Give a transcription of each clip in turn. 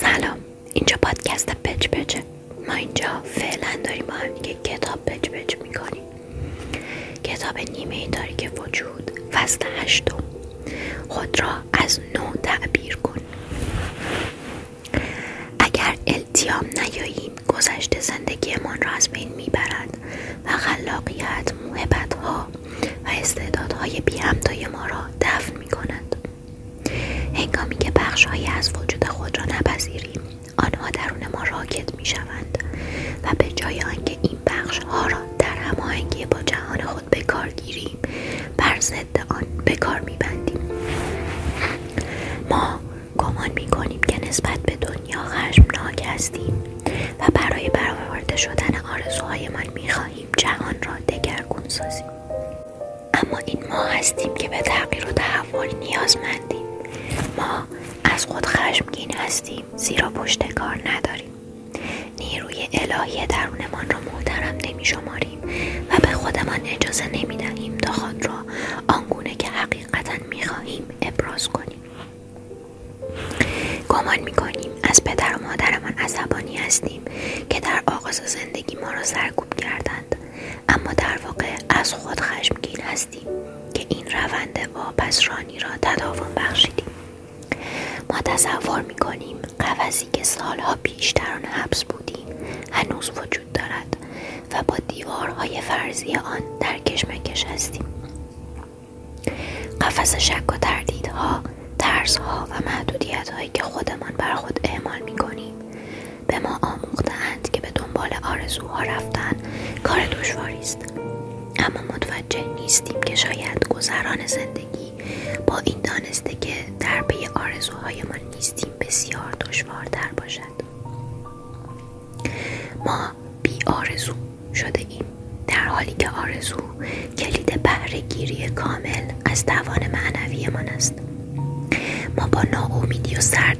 سلام. اینجا پادکست پچ پچه ما اینجا فعلا داریم با هم دیگه کتاب پچ پچ می‌کنیم. کتاب نیمه تاریک وجود فصل هشتم. خود را از نو تعبیر کن. اگر التیام نیاییم گذشته زندگیمان را از بین می‌برد و خلاقیت محبت ها و استعدادهای بی همتای ما را دفن می کند. هنگامی که بخش از وجود خود را نپذیریم. آنها درون ما راکت می شوند و به جای آنکه این بخش ها را در هماهنگی با جهان خود به کار گیریم بر ضد آن به کار می بندیم. ما گمان می کنیم که نسبت به دنیا خشمناک هستیم و برای برآورده شدن آرزوهایمان می خواهیم جهان را دگرگون سازیم. اما این ما هستیم که به تغییر و تحول نیازمندیم. ما از خود خشمگین هستیم زیرا پشت کار نداریم. نیروی الهی درونمان را محترم نمی شماریم و به خودمان اجازه نمی دهیم تا خود را آنگونه که حقیقتا می خواهیم ابراز کنیم. گمان می کنیم از پدر و مادرمان عصبانی هستیم که در آغاز زندگی ما را سرکوب کردند. اما در واقع از خود خشمگین هستیم که این روند واپسرانی را تداوم بخشیدیم. ما تصور می‌کنیم قفسی که سالها پیش در آن حبس بودیم هنوز وجود دارد و با دیوارهای فرضی آن در کشمکش هستیم قفس شک و تردیدها ترسها و محدودیت هایی که خودمان بر خود اعمال می کنیم به ما آموختند که به دنبال آرزوها رفتن کار دشواری است. اما متوجه نیستیم که شاید گذران زندگی با این دانسته که در پی آرزوهایمان نیستیم بسیار دشوارتر باشد. ما بی آرزو شده ایم در حالی که آرزو کلید بهرهگیری کامل از توان معنویمان است. ما با ناامیدی و سردرگمی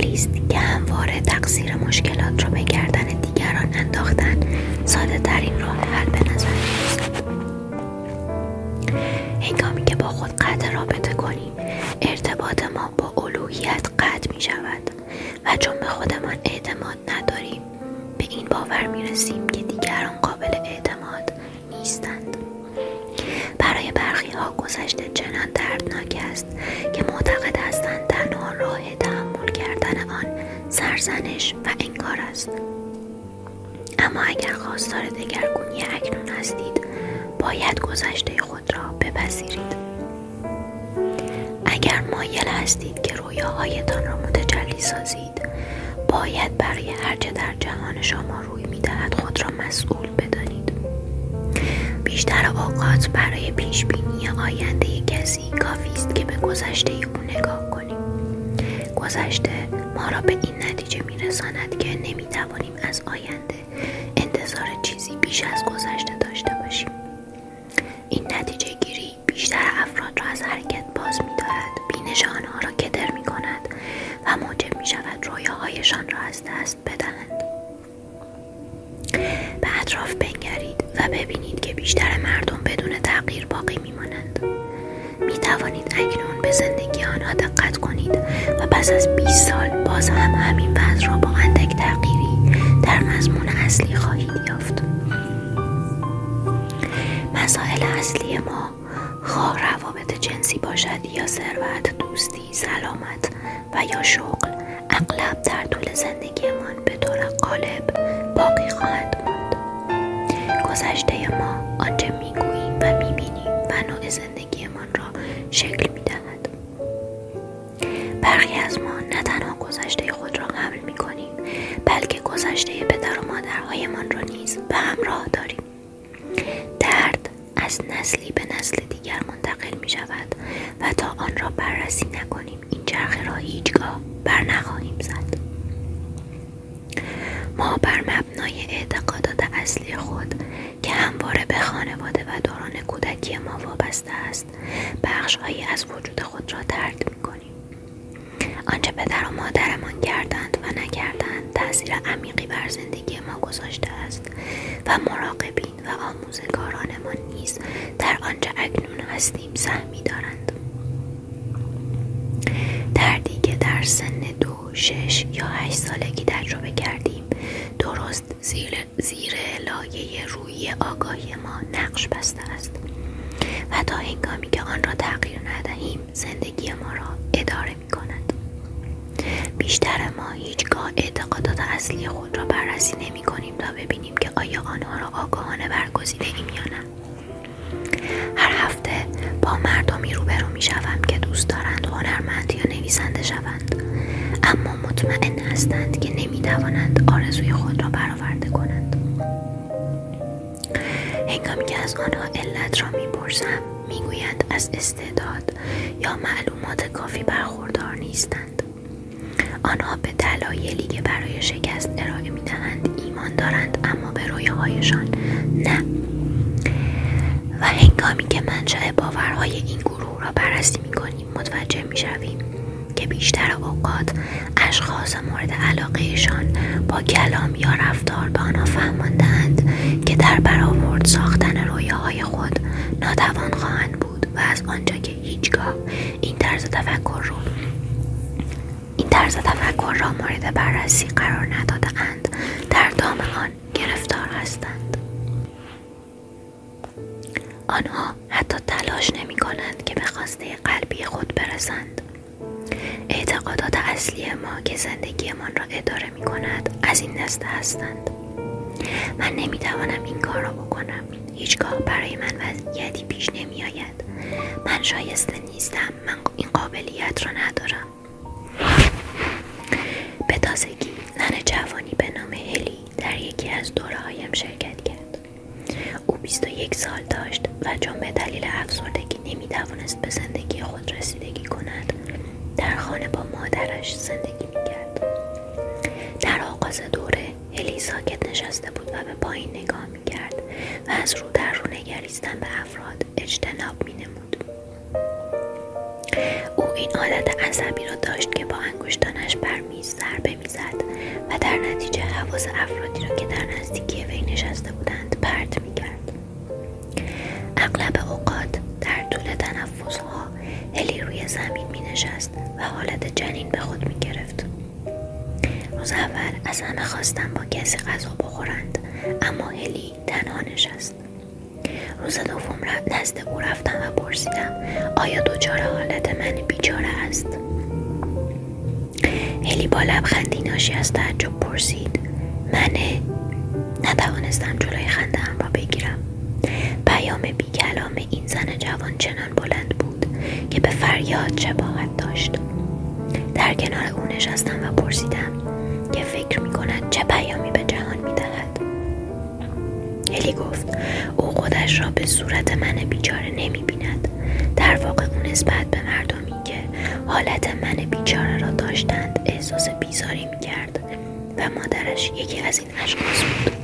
است که همواره تقصیر مشکلات را به گردن دیگران انداختن ساده ترین راه حل به نظر می‌رسد. هنگامی که با خود قطع رابطه کنیم ارتباط ما با الوهیت قطع می شود و چون به خودمان اعتماد نداریم به این باور می رسیم که دیگران قابل اعتماد نیستند. برای برخی ها گذشته چنان دردناک است که معتقد هستند سرزنش و انکار است. اما اگر خواستار دگرگونی اکنون هستید باید گذشته خود را بپذیرید. اگر مایل هستید که رویاهایتان را متجلی سازید باید برای هرچه در جهان شما روی می‌دهد خود را مسئول بدانید. بیشتر اوقات برای پیش بینی آینده کسی کافی است که به گذشته او نگاه کنیم. گذشته ما را به این نتیجه میرساند که نمی‌توانیم از آینده انتظار چیزی بیش از گذشته داشته باشیم. این نتیجه گیری بیشتر افراد را از حرکت باز می دارد بینش آنها را کدر می کند و موجب می شود رویاهایشان را از دست بدهند. به اطراف بنگرید و ببینید که بیشتر مردم بدون تغییر باقی توانید اکنون به زندگی آنها دقت کنید و پس از 20 سال باز هم همین وضع را با اندک تغییری در مضمون اصلی خواهید یافت. مسائل اصلی ما خواه روابط جنسی باشد یا ثروت دوستی سلامت و یا شغل اغلب در طول زندگیمان به طور غالب باقی خواهد ماند. گذشته ما آنچه می‌گوییم و می‌بینیم و نوع زندگیمان شکل می‌دهد. برخی از ما نه تنها گذشته خود را حمل می‌کنیم بلکه گذشته پدر و مادرهایمان را نیز به همراه داریم. درد از نسلی به نسل دیگر منتقل می شود و تا آن را بررسی نکنیم این چرخه را هیچگاه بر نخواهیم زد. ما بر مبنای اعتقادات اصلی خود همواره به خانواده و دوران کودکی ما وابسته است. بخشهایی از وجود خود را ترک می کنیم آنچه پدر و مادرمان کردند و نکردند تاثیر عمیقی بر زندگی ما گذاشته است و مراقبین و آموزگارانمان نیز در آنچه اکنون هستیم سهمی دارند. دردی که در سن دو شش یا هشت سالگی تجربه کردیم. درست زیر, زیر لایه روی آگاهی ما نقش بسته است. و تا هنگامی که آن را تغییر ندهیم زندگی ما را اداره می کند بیشتر ما هیچگاه اعتقادات اصلی خود را بررسی نمی کنیم تا ببینیم که آیا آنها را آگاهانه برگزیده ایم یا نه. هر هفته با مردمی روبرو می شوم که دوست دارند هنرمند یا نویسنده شوند. اما مطمئن هستند که توانند آرزوی خود را برآورده کنند. هنگامی که از آنها علت را می پرسم می گویند از استعداد یا معلومات کافی برخوردار نیستند. آنها به دلایلی که برای شکست ارائه می دهند ایمان دارند اما به رویاهایشان نه. و هنگامی که منشأ باورهای این گروه را بررسی می کنیم متوجه می شویم که بیشتر اوقات اشخاص مورد علاقهشان با کلام یا رفتار به آنها فهماندهاند که در برآورد ساختن رویاهای خود ناتوان خواهند بود و از آنجا که هیچگاه این طرز تفکر رو این طرز تفکر را مورد بررسی قرار نداده در دام آن گرفتار هستند. آنها حتی تلاش نمی کنند که به خواسته قلبی خود برسند. اعتقادات اصلی ما که زندگیمان را اداره می کند از این دسته هستند. من نمی توانم این کار را بکنم. هیچگاه برای من وضعیتی پیش نمی آید من شایسته نیستم. من این قابلیت را ندارم. به تازگی زن جوانی به نام هلی در یکی از دوره هایم شرکت کرد. او 21 سال داشت و چون به دلیل افسردگی نمی توانست به زندگی خود رسیدگی کند. در خانه با مادرش زندگی می کرد در آغاز دوره هلی ساکت نشسته بود و به پایین نگاه می کرد و از رو در رو نگریستن به افراد اجتناب می نمود. او این عادت عصبی را داشت که با انگشتانش بر میز ضربه می‌زد و در نتیجه حواس افرادی را که در نزدیکی وی نشسته بودند پرت می‌کرد اغلب اوقات در طول تنفسها هلی روی زمین می نشست و حالت جنین به خود می گرفت. روز اول از همه خواستم با کسی غذا بخورند اما هلی تنها نشست. روز دوم نزد او رفتم و پرسیدم آیا دچار حالت من بیچاره است؟ هلی با لبخندی ناشی از تعجب پرسید منه نتوانستم جلوی خنده را بگیرم. پیام بی کلام این زن جوان چنان بلند که به فریاد شباهت داشت. در کنار او نشستم و پرسیدم که فکر می کند چه پیامی به جهان می دهد هلی گفت او خودش را به صورت من بیچاره نمی بیند در واقع او نسبت به مردمی که حالت من بیچاره را داشتند احساس بیزاری می کرد و مادرش یکی از این اشخاص بود.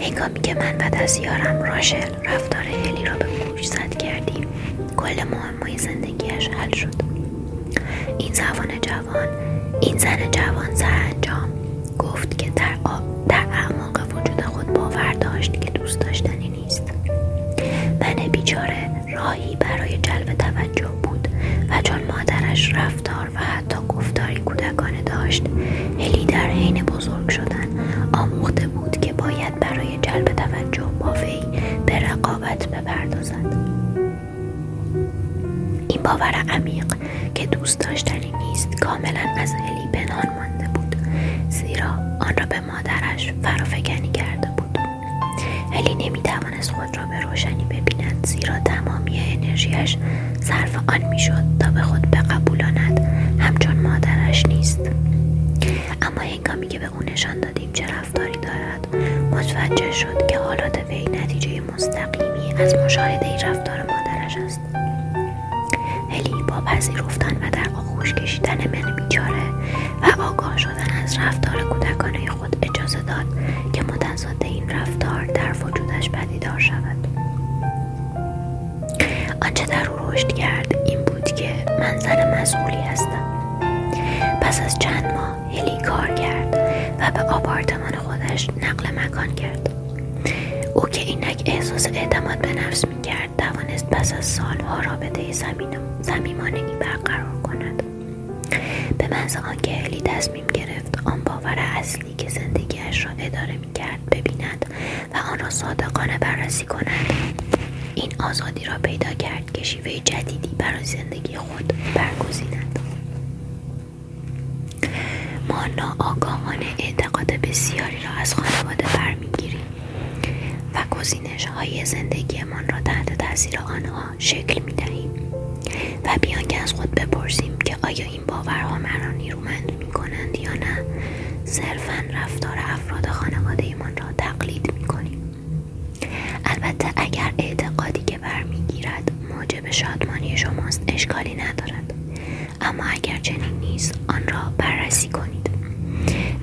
هنگامی که من و دستیارم راشل رفتار هلی را به گوش زد کردیم. کل معمای زندگیش حل شد. این زبان جوان این زن جوان سرانجام گفت که در, در اعماق وجود خود باور داشت که دوست داشتنی نیست. من بیچاره راهی برای جلب توجه بود و چون مادرش رفتار و حتی گفتاری کودکانه داشت باور عمیق که دوست داشتنی نیست کاملا از هلی پنهان مانده بود. زیرا آن را به مادرش فرافکنی کرده بود. هلی نمی‌توانست خود را به روشنی ببیند زیرا تمامی انرژیش صرف آن می‌شد تا به خود بقبولاند. همچون مادرش نیست. اما هنگامی که به او نشان دادیم چه رفتاری دارد متوجه شد که حالات وی نتیجه مستقیمی از مشاهده رفتار مسئولی هستم. پس از چند ماه هلی کار کرد و به آپارتمان خودش نقل مکان کرد. او که اینک احساس اعتماد به نفس می کرد توانست پس از سالها رابطه صمیمانه ای برقرار کند. به محض آنکه هلی تصمیم گرفت آن باور اصلی که زندگیش را اداره می کرد ببیند و آن را صادقانه بررسی کند. این آزادی را پیدا کرد که شیوه جدیدی برای زندگی خود برگزیند. ما ناآگاهانه اعتقاد بسیاری را از خانواده برمیگیریم و گزینش های زندگیمان را تحت تاثیر آنها شکل می دهیم و بیان که از خود بپرسیم که آیا این باورها مرا نیرومند می کنند یا نه صرفا رفتار افراد خانواده ایمان را تقلید می کنیم البته اگر موجب شادمانی شماست اشکالی ندارد. اما اگر چنین نیست آن را بررسی کنید.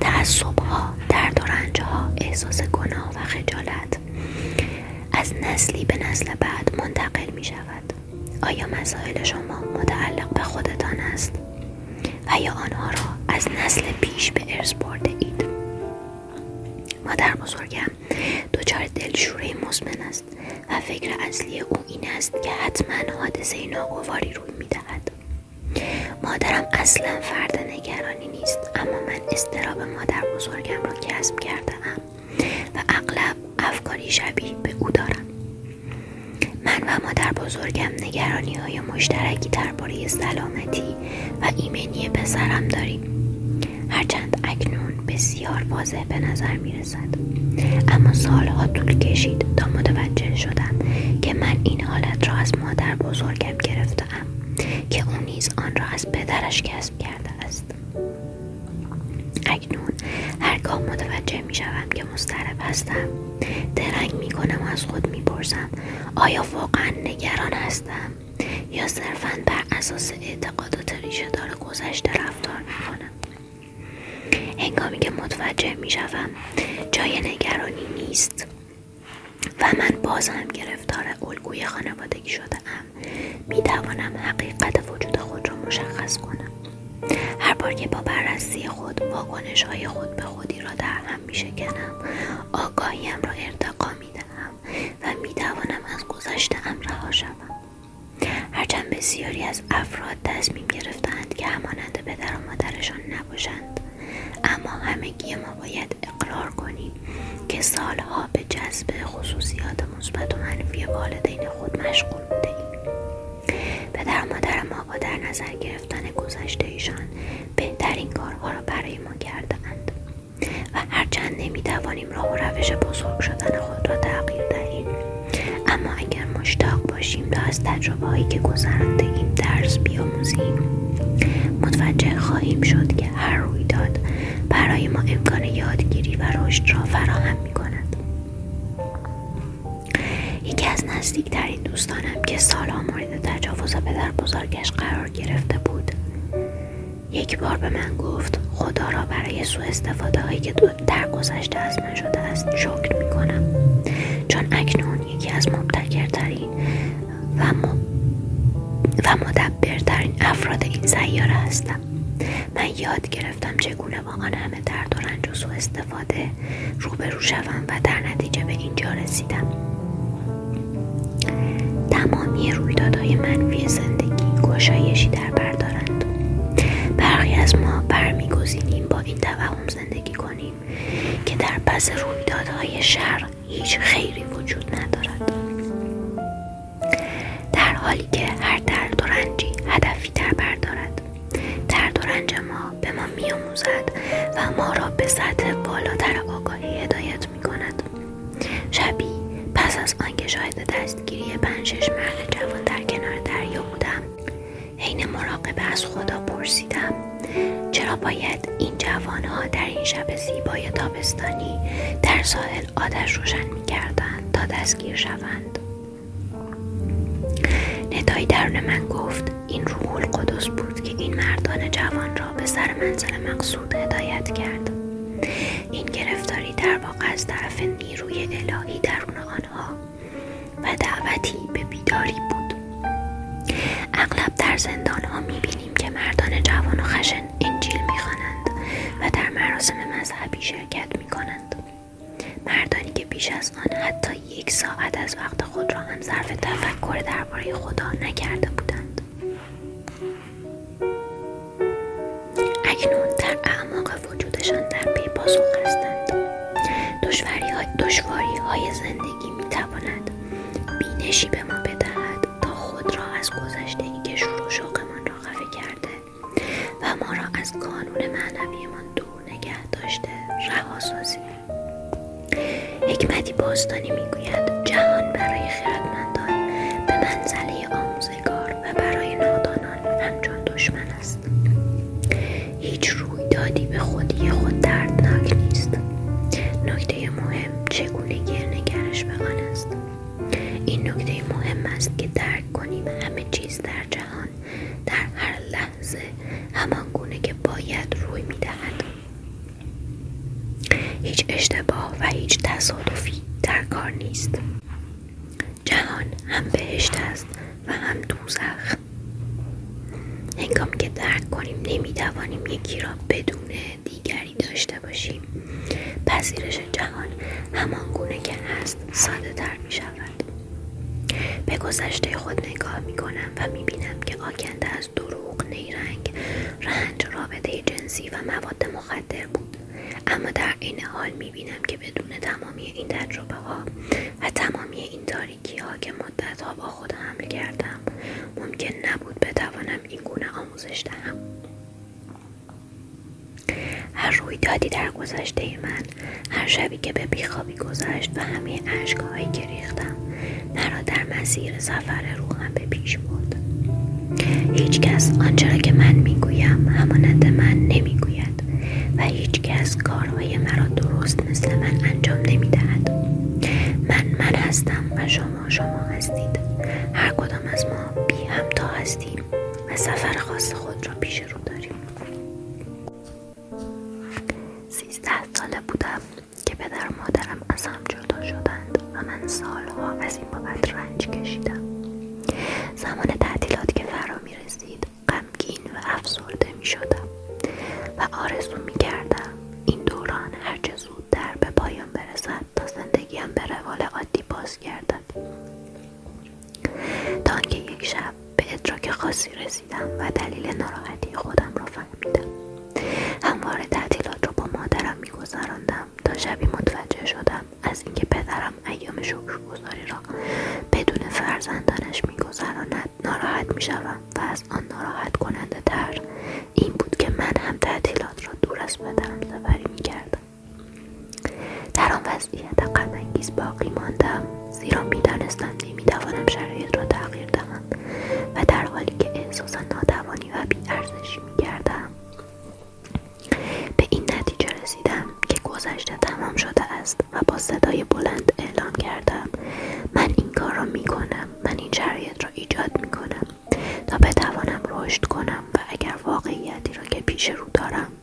تعصب ها درد و رنج ها احساس گناه و خجالت از نسلی به نسل بعد منتقل می شود آیا مسائل شما متعلق به خودتان است؟ و یا آنها را از نسل پیش به ارث برده مادر بزرگم دچار دلشوره مزمن است و فکر اصلی او این است که حتما حادثه ناگواری روی می‌دهد. مادرم اصلا فرد نگرانی نیست اما من استراب مادر بزرگم را کسب کردم و اغلب افکاری شبیه به او دارم. من و مادر بزرگم نگرانی های مشترکی درباره سلامتی و ایمنی پسرم داریم. هرچند اکنون بسیار واضح به نظر می رسد اما سالها طول کشید تا متوجه شدم که من این حالت را از مادر بزرگم گرفتم که او نیز آن را از پدرش کسب کرده است. اکنون هرگاه متوجه می شوم که مضطرب هستم. درنگ می کنم و از خود می پرسم آیا واقعا نگران هستم؟ یا صرفا بر اساس اعتقادات ریشه دار گذشته رفتار می کنم هنگامی که متوجه می شوم جای نگرانی نیست. و من باز هم گرفتار الگوی خانوادگی شده ام می توانم حقیقت وجود خود را مشخص کنم. هر بار که با بررسی خود واکنش های خود به خودی را در هم می شکنم آگاهیم را ارتقا می دهم و می توانم از گذشته ام رها شوم. هرچند بسیاری از افراد تصمیم گرفتند که همانند پدر و مادرشان نباشند. اما همگی ما باید اقرار کنیم که سالها به جذب خصوصیات مثبت و منفی والدین خود مشغول بوده ایم پدر و مادر ما با در نظر گرفتن گذشته ایشان بهترین کارها را برای ما کردهاند و هرچند نمی‌توانیم راه و روش بزرگ شدن خود را تغییر دهیم. اما اگر مشتاق باشیم تا از تجربه هایی که گذرانده ایم درس بیاموزیم. متوجه خواهیم شد که هر رویداد برای ما امکان یادگیری و رشد را فراهم می کند یکی از نزدیکترین دوستانم که سالها مورد تجاوز پدر بزرگش قرار گرفته بود یک بار به من گفت خدا را برای سوء استفاده هایی که در گذشته از من شده است شکر می کنم چون اکنون از مبتکرترین و, م... و مدبرترین افراد این سیاره هستم. من یاد گرفتم چگونه با آن همه درد و رنج و سوء استفاده روبرو شوم و در نتیجه به اینجا رسیدم. تمامی رویدادهای منفی زندگی گشایشی در بردارند برخی از ما برمیگزینیم با این توهم زندگی کنیم که در پس رویدادهای شر هیچ خیری وجود ندارد. حالی که هر درد و رنجی. وجودشان در پی پاسخ هستند. دشواری های زندگی می تواند بینشی به ما بدهد تا خود را از گذشته ای که شروع شوقمان را خفه کرده و ما را از قانون معنویمان دور نگه داشته رها سازیم. حکمتی باستانی می‌گوید جهان برای خردمندان به منزله آموزگار در جهان در هر لحظه همان گونه که باید روی می‌دهد. هیچ اشتباه و هیچ تصادفی در کار نیست. جهان هم بهشت است و هم دوزخ. هنگام که درک کنیم نمی‌توانیم یکی را بدون دیگری داشته باشیم. پذیرش جهان همان گونه که هست ساده تر می شود گذشته خود نگاه می کنم و می بینم که آکنده از دروغ، نیرنگ، رنج، رابطه جنسی و مواد مخدر بود. اما در این حال می بینم که بدون تمامی این تجربه ها و تمامی این تاریکی ها که مدت ها با خود حمل کردم ممکن نبود بتوانم این گونه آموزش دهم. هر رویدادی در گذشته من هر شبی که به بیخوابی گذشت و همه عشقهایی که ریختم مرا در مسیر سفر روحم به پیش برد. هیچ کس آنچه که من می‌گویم همانند من نمی‌گوید و هیچ کس کارهای مرا درست مثل من انجام نمی‌دهد. من من هستم و شما شما هستید. هر کدام از ما بی همتا هستیم و سفر خاص خود را پیش رو داریم. سیزده ساله بودم. پدر و مادرم از هم جدا شدند و من سالها از این بابت رنج کشیدم. زمان تعطیلات که فرا می رسید غمگین و افسرده می شدم و آرزو می کردم این دوران هرچه زودتر به پایان برسد تا زندگیم به روال عادی باز تا آنکه یک شب به ادراک خاصی رسیدم و دلیل ناراحتی واقعیتی را که پیش رو دارم.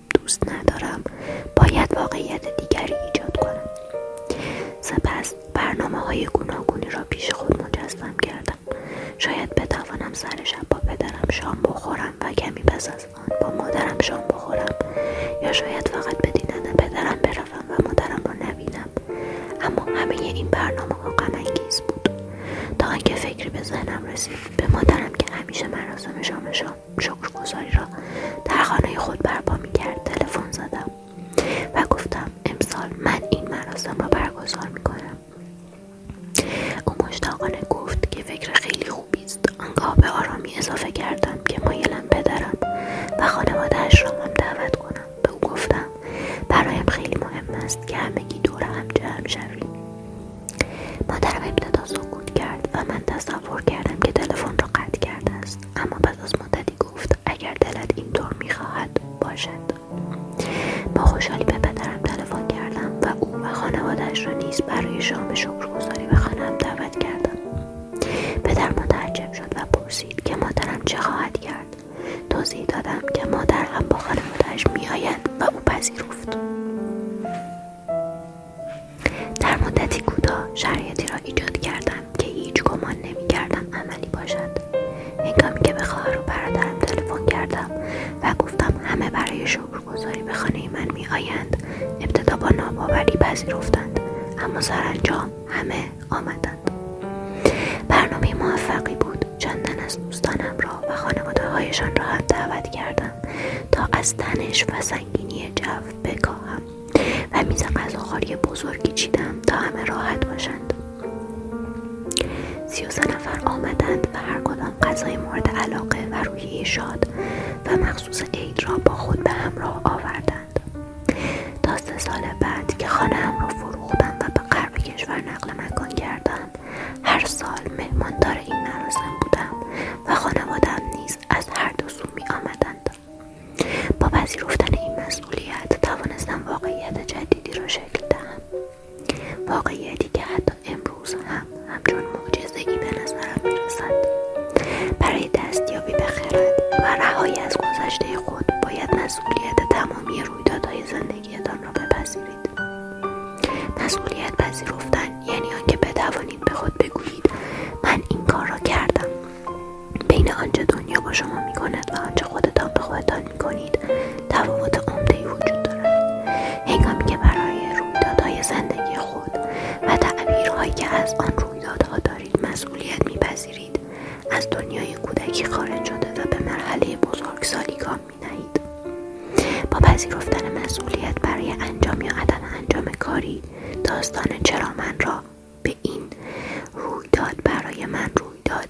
نیز برای شام شکر گذار.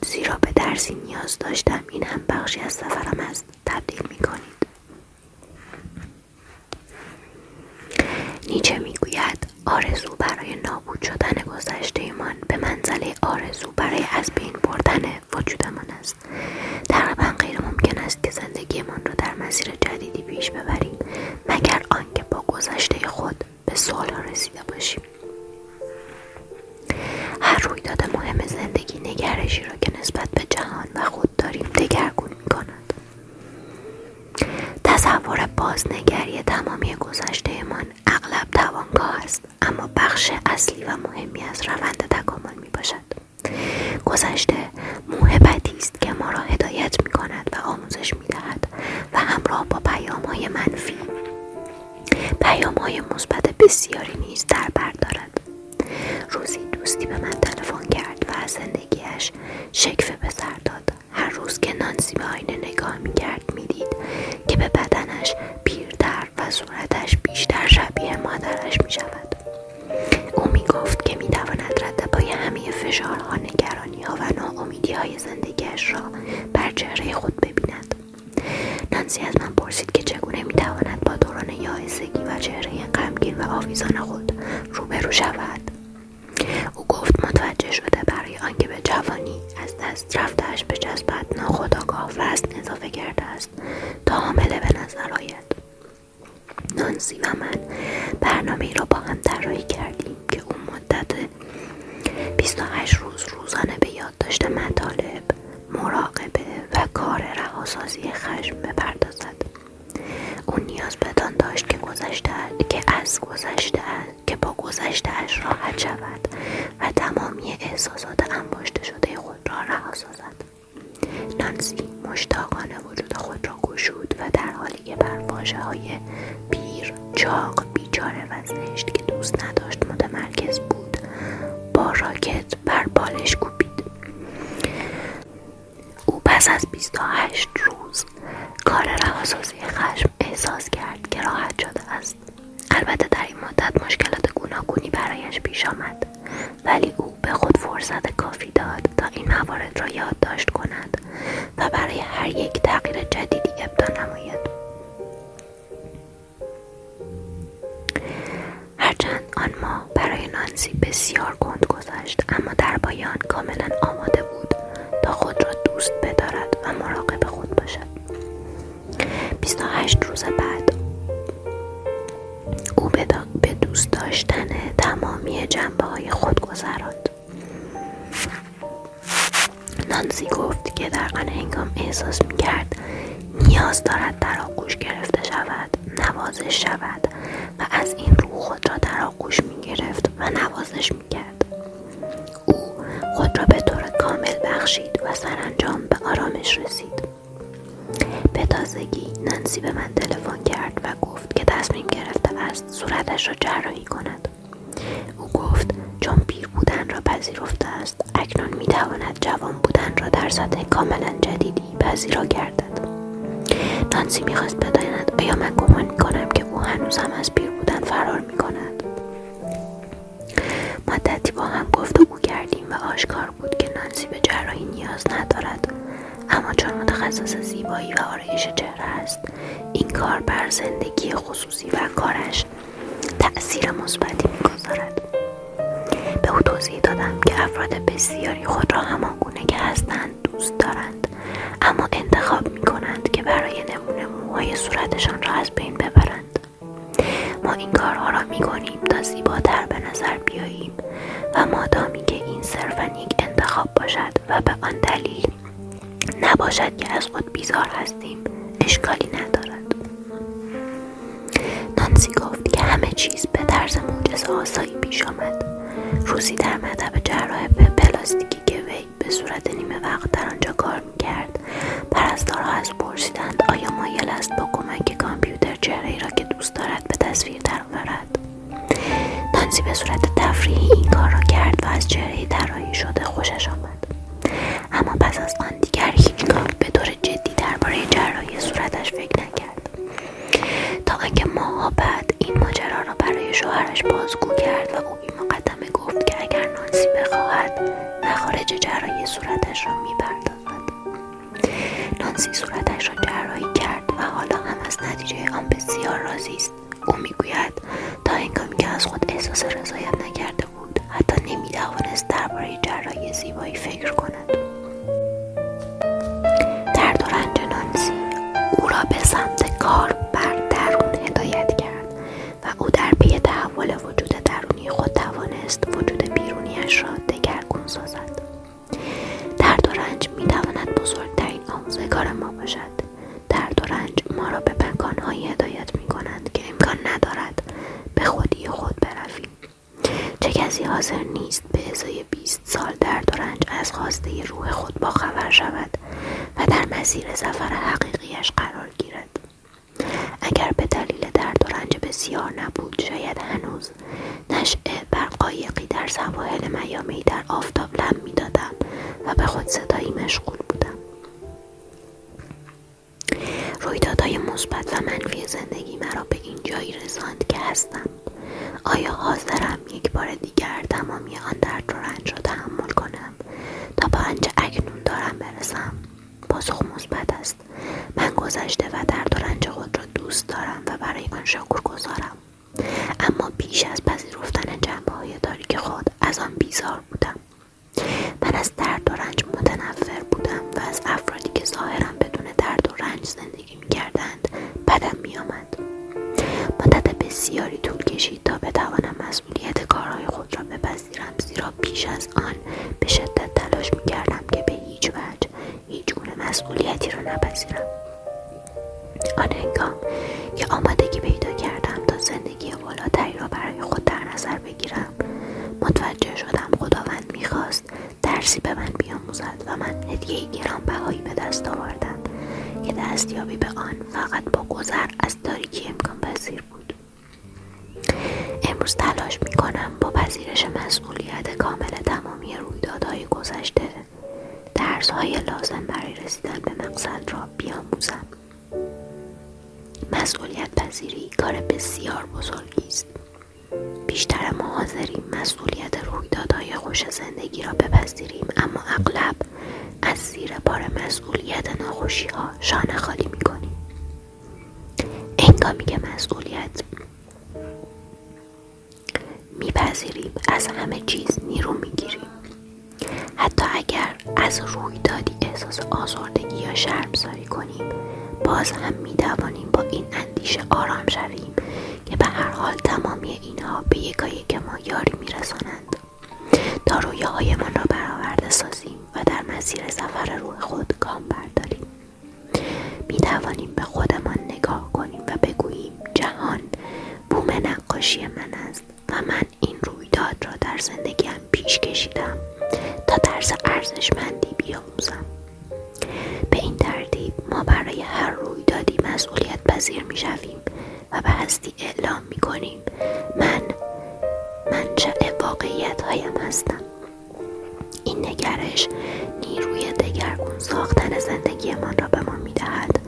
زیرا به درسی نیاز داشتم. این هم بخشی از سفرم است تبدیل می کنید نیچه می‌گوید آرزو برای نابود شدن گذشته من به منزله آرزو برای از بین بردن وجودمان است. تقریبا غیر ممکن است که زندگیمان را در مسیر جدیدی پیش ببریم مگر آنکه با گذشته خود به سوال رسیده باشیم. هر رویداد مهم زندگی نگرشی را که نسبت به جهان و خود داریم دگرگون می کند. تصور بازنگری تمامی گذشته من اغلب توانگاه است اما بخش اصلی و مهمی از روند تکامل می باشد. گذشته موهبتی است که ما را هدایت می کند و آموزش می دهد و همراه با پیام های منفی پیام های مثبت بسیاری نیز در بر دارد. شکف شکفه به سر داد. هر روز که نانسی به آینه بیچاره و زشت که دوست نداشت متمرکز بود با راکت بر بالش کوبید. او پس از 28 روز کار رواسازی خشم احساس کرد که راحت شده است. البته در این مدت مشکلات گوناگونی برایش پیش آمد ولی او به خود فرصت کافی داد تا این موارد را یادداشت کند و برای هر یک تغییر جدیدی ابدا نماید. هرچند آن ماه برای نانسی بسیار کند گذشت اما در پایان کاملا آماده بود تا خود را دوست بدارد و مراقب خود باشد. 28 روز بعد او به دوست داشتن تمامی جنبه های خود گذراند. نانسی گفت که در آن هنگام احساس می کرد نیاز دارد در آغوش گرفته شود. نوازش شود و از این رو خود را در آغوش می گرفت و نوازش می کرد او خود را به طور کامل بخشید و سرانجام به آرامش رسید. به تازگی نانسی به من تلفن کرد و گفت که تصمیم گرفته است صورتش را جراحی کند. او گفت چون پیر بودن را پذیرفته است اکنون می تواند جوان بودن را در سطح کاملا جدیدی پذیرا گردد. نانسی می‌خواست بداند است. این کار بر زندگی خصوصی و کارش تأثیر مثبتی می‌گذارد. به او توضیح دادم که افراد بسیاری خود را همان گونه که هستند دوست دارند اما انتخاب می کنند که برای نمونه موهای صورتشان را از بین ببرند. ما این کارها را می تا زیباتر به نظر بیاییم و مادامی که این صرفا یک انتخاب باشد و به آن دلیل نباشد که از خود بیزار هستیم. اشکالی ندارد. نانسی گفت که همه چیز به طرز معجزه آسایی پیش آمد. روزی در مطب جراح پلاستیکی که وی به صورت نیمه وقت در آنجا کار می‌کرد پرستارها از پرسیدند آیا مایل است با کمک کامپیوتر چهره را که دوست دارد به تصویر درآورد؟ نانسی به صورت تفریحی این کار را کرد و از چهره طراحی شده خوشش آمد. اما پس از آن دیگر هیچگاه به طور جدی درباره جراحی صورتش فکر نکرد تا آنکه ماهها بعد این ماجرا را برای شوهرش بازگو کرد و او این مقدمه گفت که اگر نانسی بخواهد مخارج جراحی صورتش را می‌پردازد. نانسی صورتش را جراحی کرد و حالا هم از نتیجه آن بسیار راضی است. او می‌گوید تا هنگامی که از خود احساس رضایت نکرده بود حتی نمی‌توانست درباره جراحی زیبایی فکر کند. رویدادهای خوش زندگی را بپذیریم. اما اغلب از زیر بار مسئولیت ناخوشی ها شانه خالی می‌کنیم. انگامی که مسئولیت میپذیریم. از همه چیز نیرو می‌گیریم. حتی اگر از روی دادی احساس آزردگی یا شرمساری کنیم باز هم می‌توانیم با این اندیشه آرام شویم که به هر حال تمامی اینها به یکایک ما یاری میرسانند. تا رویاهایمان را برآورده سازیم و در مسیر سفر روح خود گام برداریم. می توانیم به خودمان نگاه کنیم و بگوییم جهان بوم نقاشی من است و من این رویداد را در زندگیم پیش کشیدم تا درس ارزشمندی بیاموزم. به این ترتیب ما برای هر رویدادی مسئولیت پذیر می شویم و به هستی اعلام می کنیم من منشأ واقعیت هایم هستم. این نگرش نیروی دگرگون ساختن زندگیمان را به ما می دهد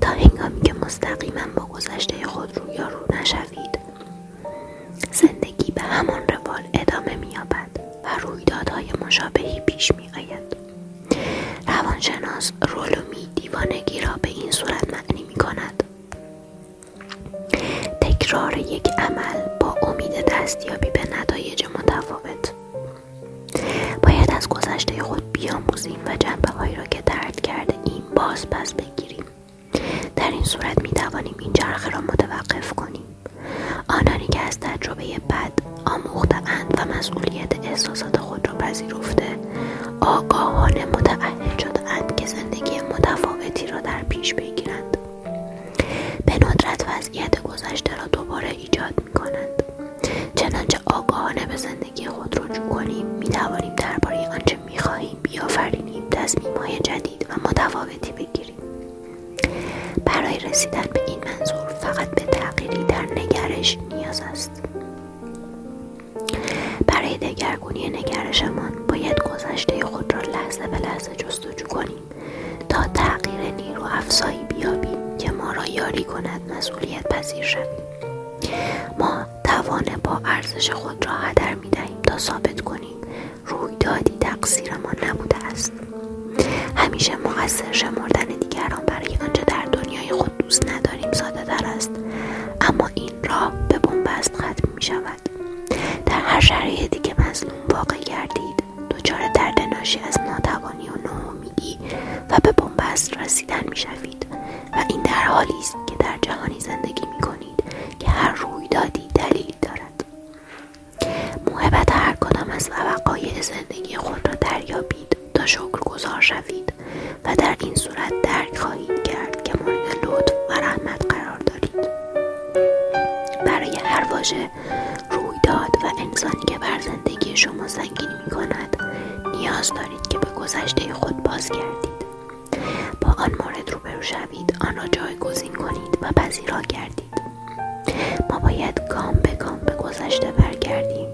تا هنگامی که مستقیما با گذشته خود رویارو فقط به تغییری در نگرش نیاز است. برای دگرگونی نگرشمان باید گذشته خود را لحظه به لحظه جستجو کنیم تا تغییر نیرو افزایی بیابیم که ما را یاری کند مسئولیت پذیر شویم. ما توان با ارزش خود را هدر می دهیم تا ثابت کنیم رویدادی تقصیرمان نبوده است. همیشه مقصر شمردن در شرایطی که مظلوم واقع گردید دچار درد ناشی از ناتوانی و ناامیدی و به بنبست رسیدن می شوید و این در حالی است که در جهانی زندگی می کنید که هر رویدادی دلیل دارد. محبت هر کدام از وقایع زندگی خود را دریابید تا شکر گذار شوید و در این صورت درک خواهید کرد که مورد لطف و رحمت قرار دارید. برای هر واژه و انسانی که بر زندگی شما سنگینی می کند نیاز دارید که به گذشته خود بازگردید. با آن مورد روبرو شوید آن را جایگزین کنید و پذیرا گردید. ما باید گام به گام به گذشته برگردیم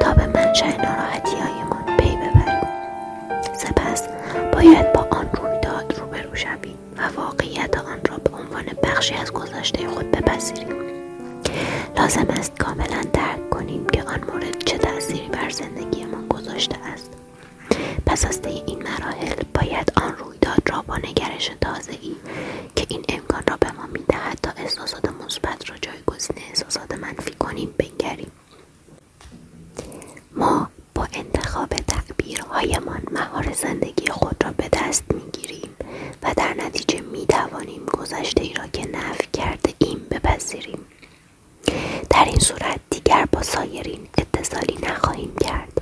تا به منشأ ناراحتی هایمان پی ببریم. سپس باید با آن رویداد روبرو شویم و واقعیت آن را به عنوان بخشی از گذشته خود بپذیریم. لازم است کاملا درک کنیم که آن مورد چه تأثیری بر زندگی ما گذاشته است. پس از طی این مراحل باید آن رویداد را با نگرش تازهای که این امکان را به ما می‌دهد تا احساسات مثبت را جایگزین احساسات منفی کنیم بنگریم. ما با انتخاب تعبیرهایمان مهار زندگی خود را به دست می‌گیریم و در نتیجه می‌توانیم گذشته ای را که نفی کرده ایم بپذیریم. در این صورت دیگر با سایرین اتصالی نخواهیم کرد.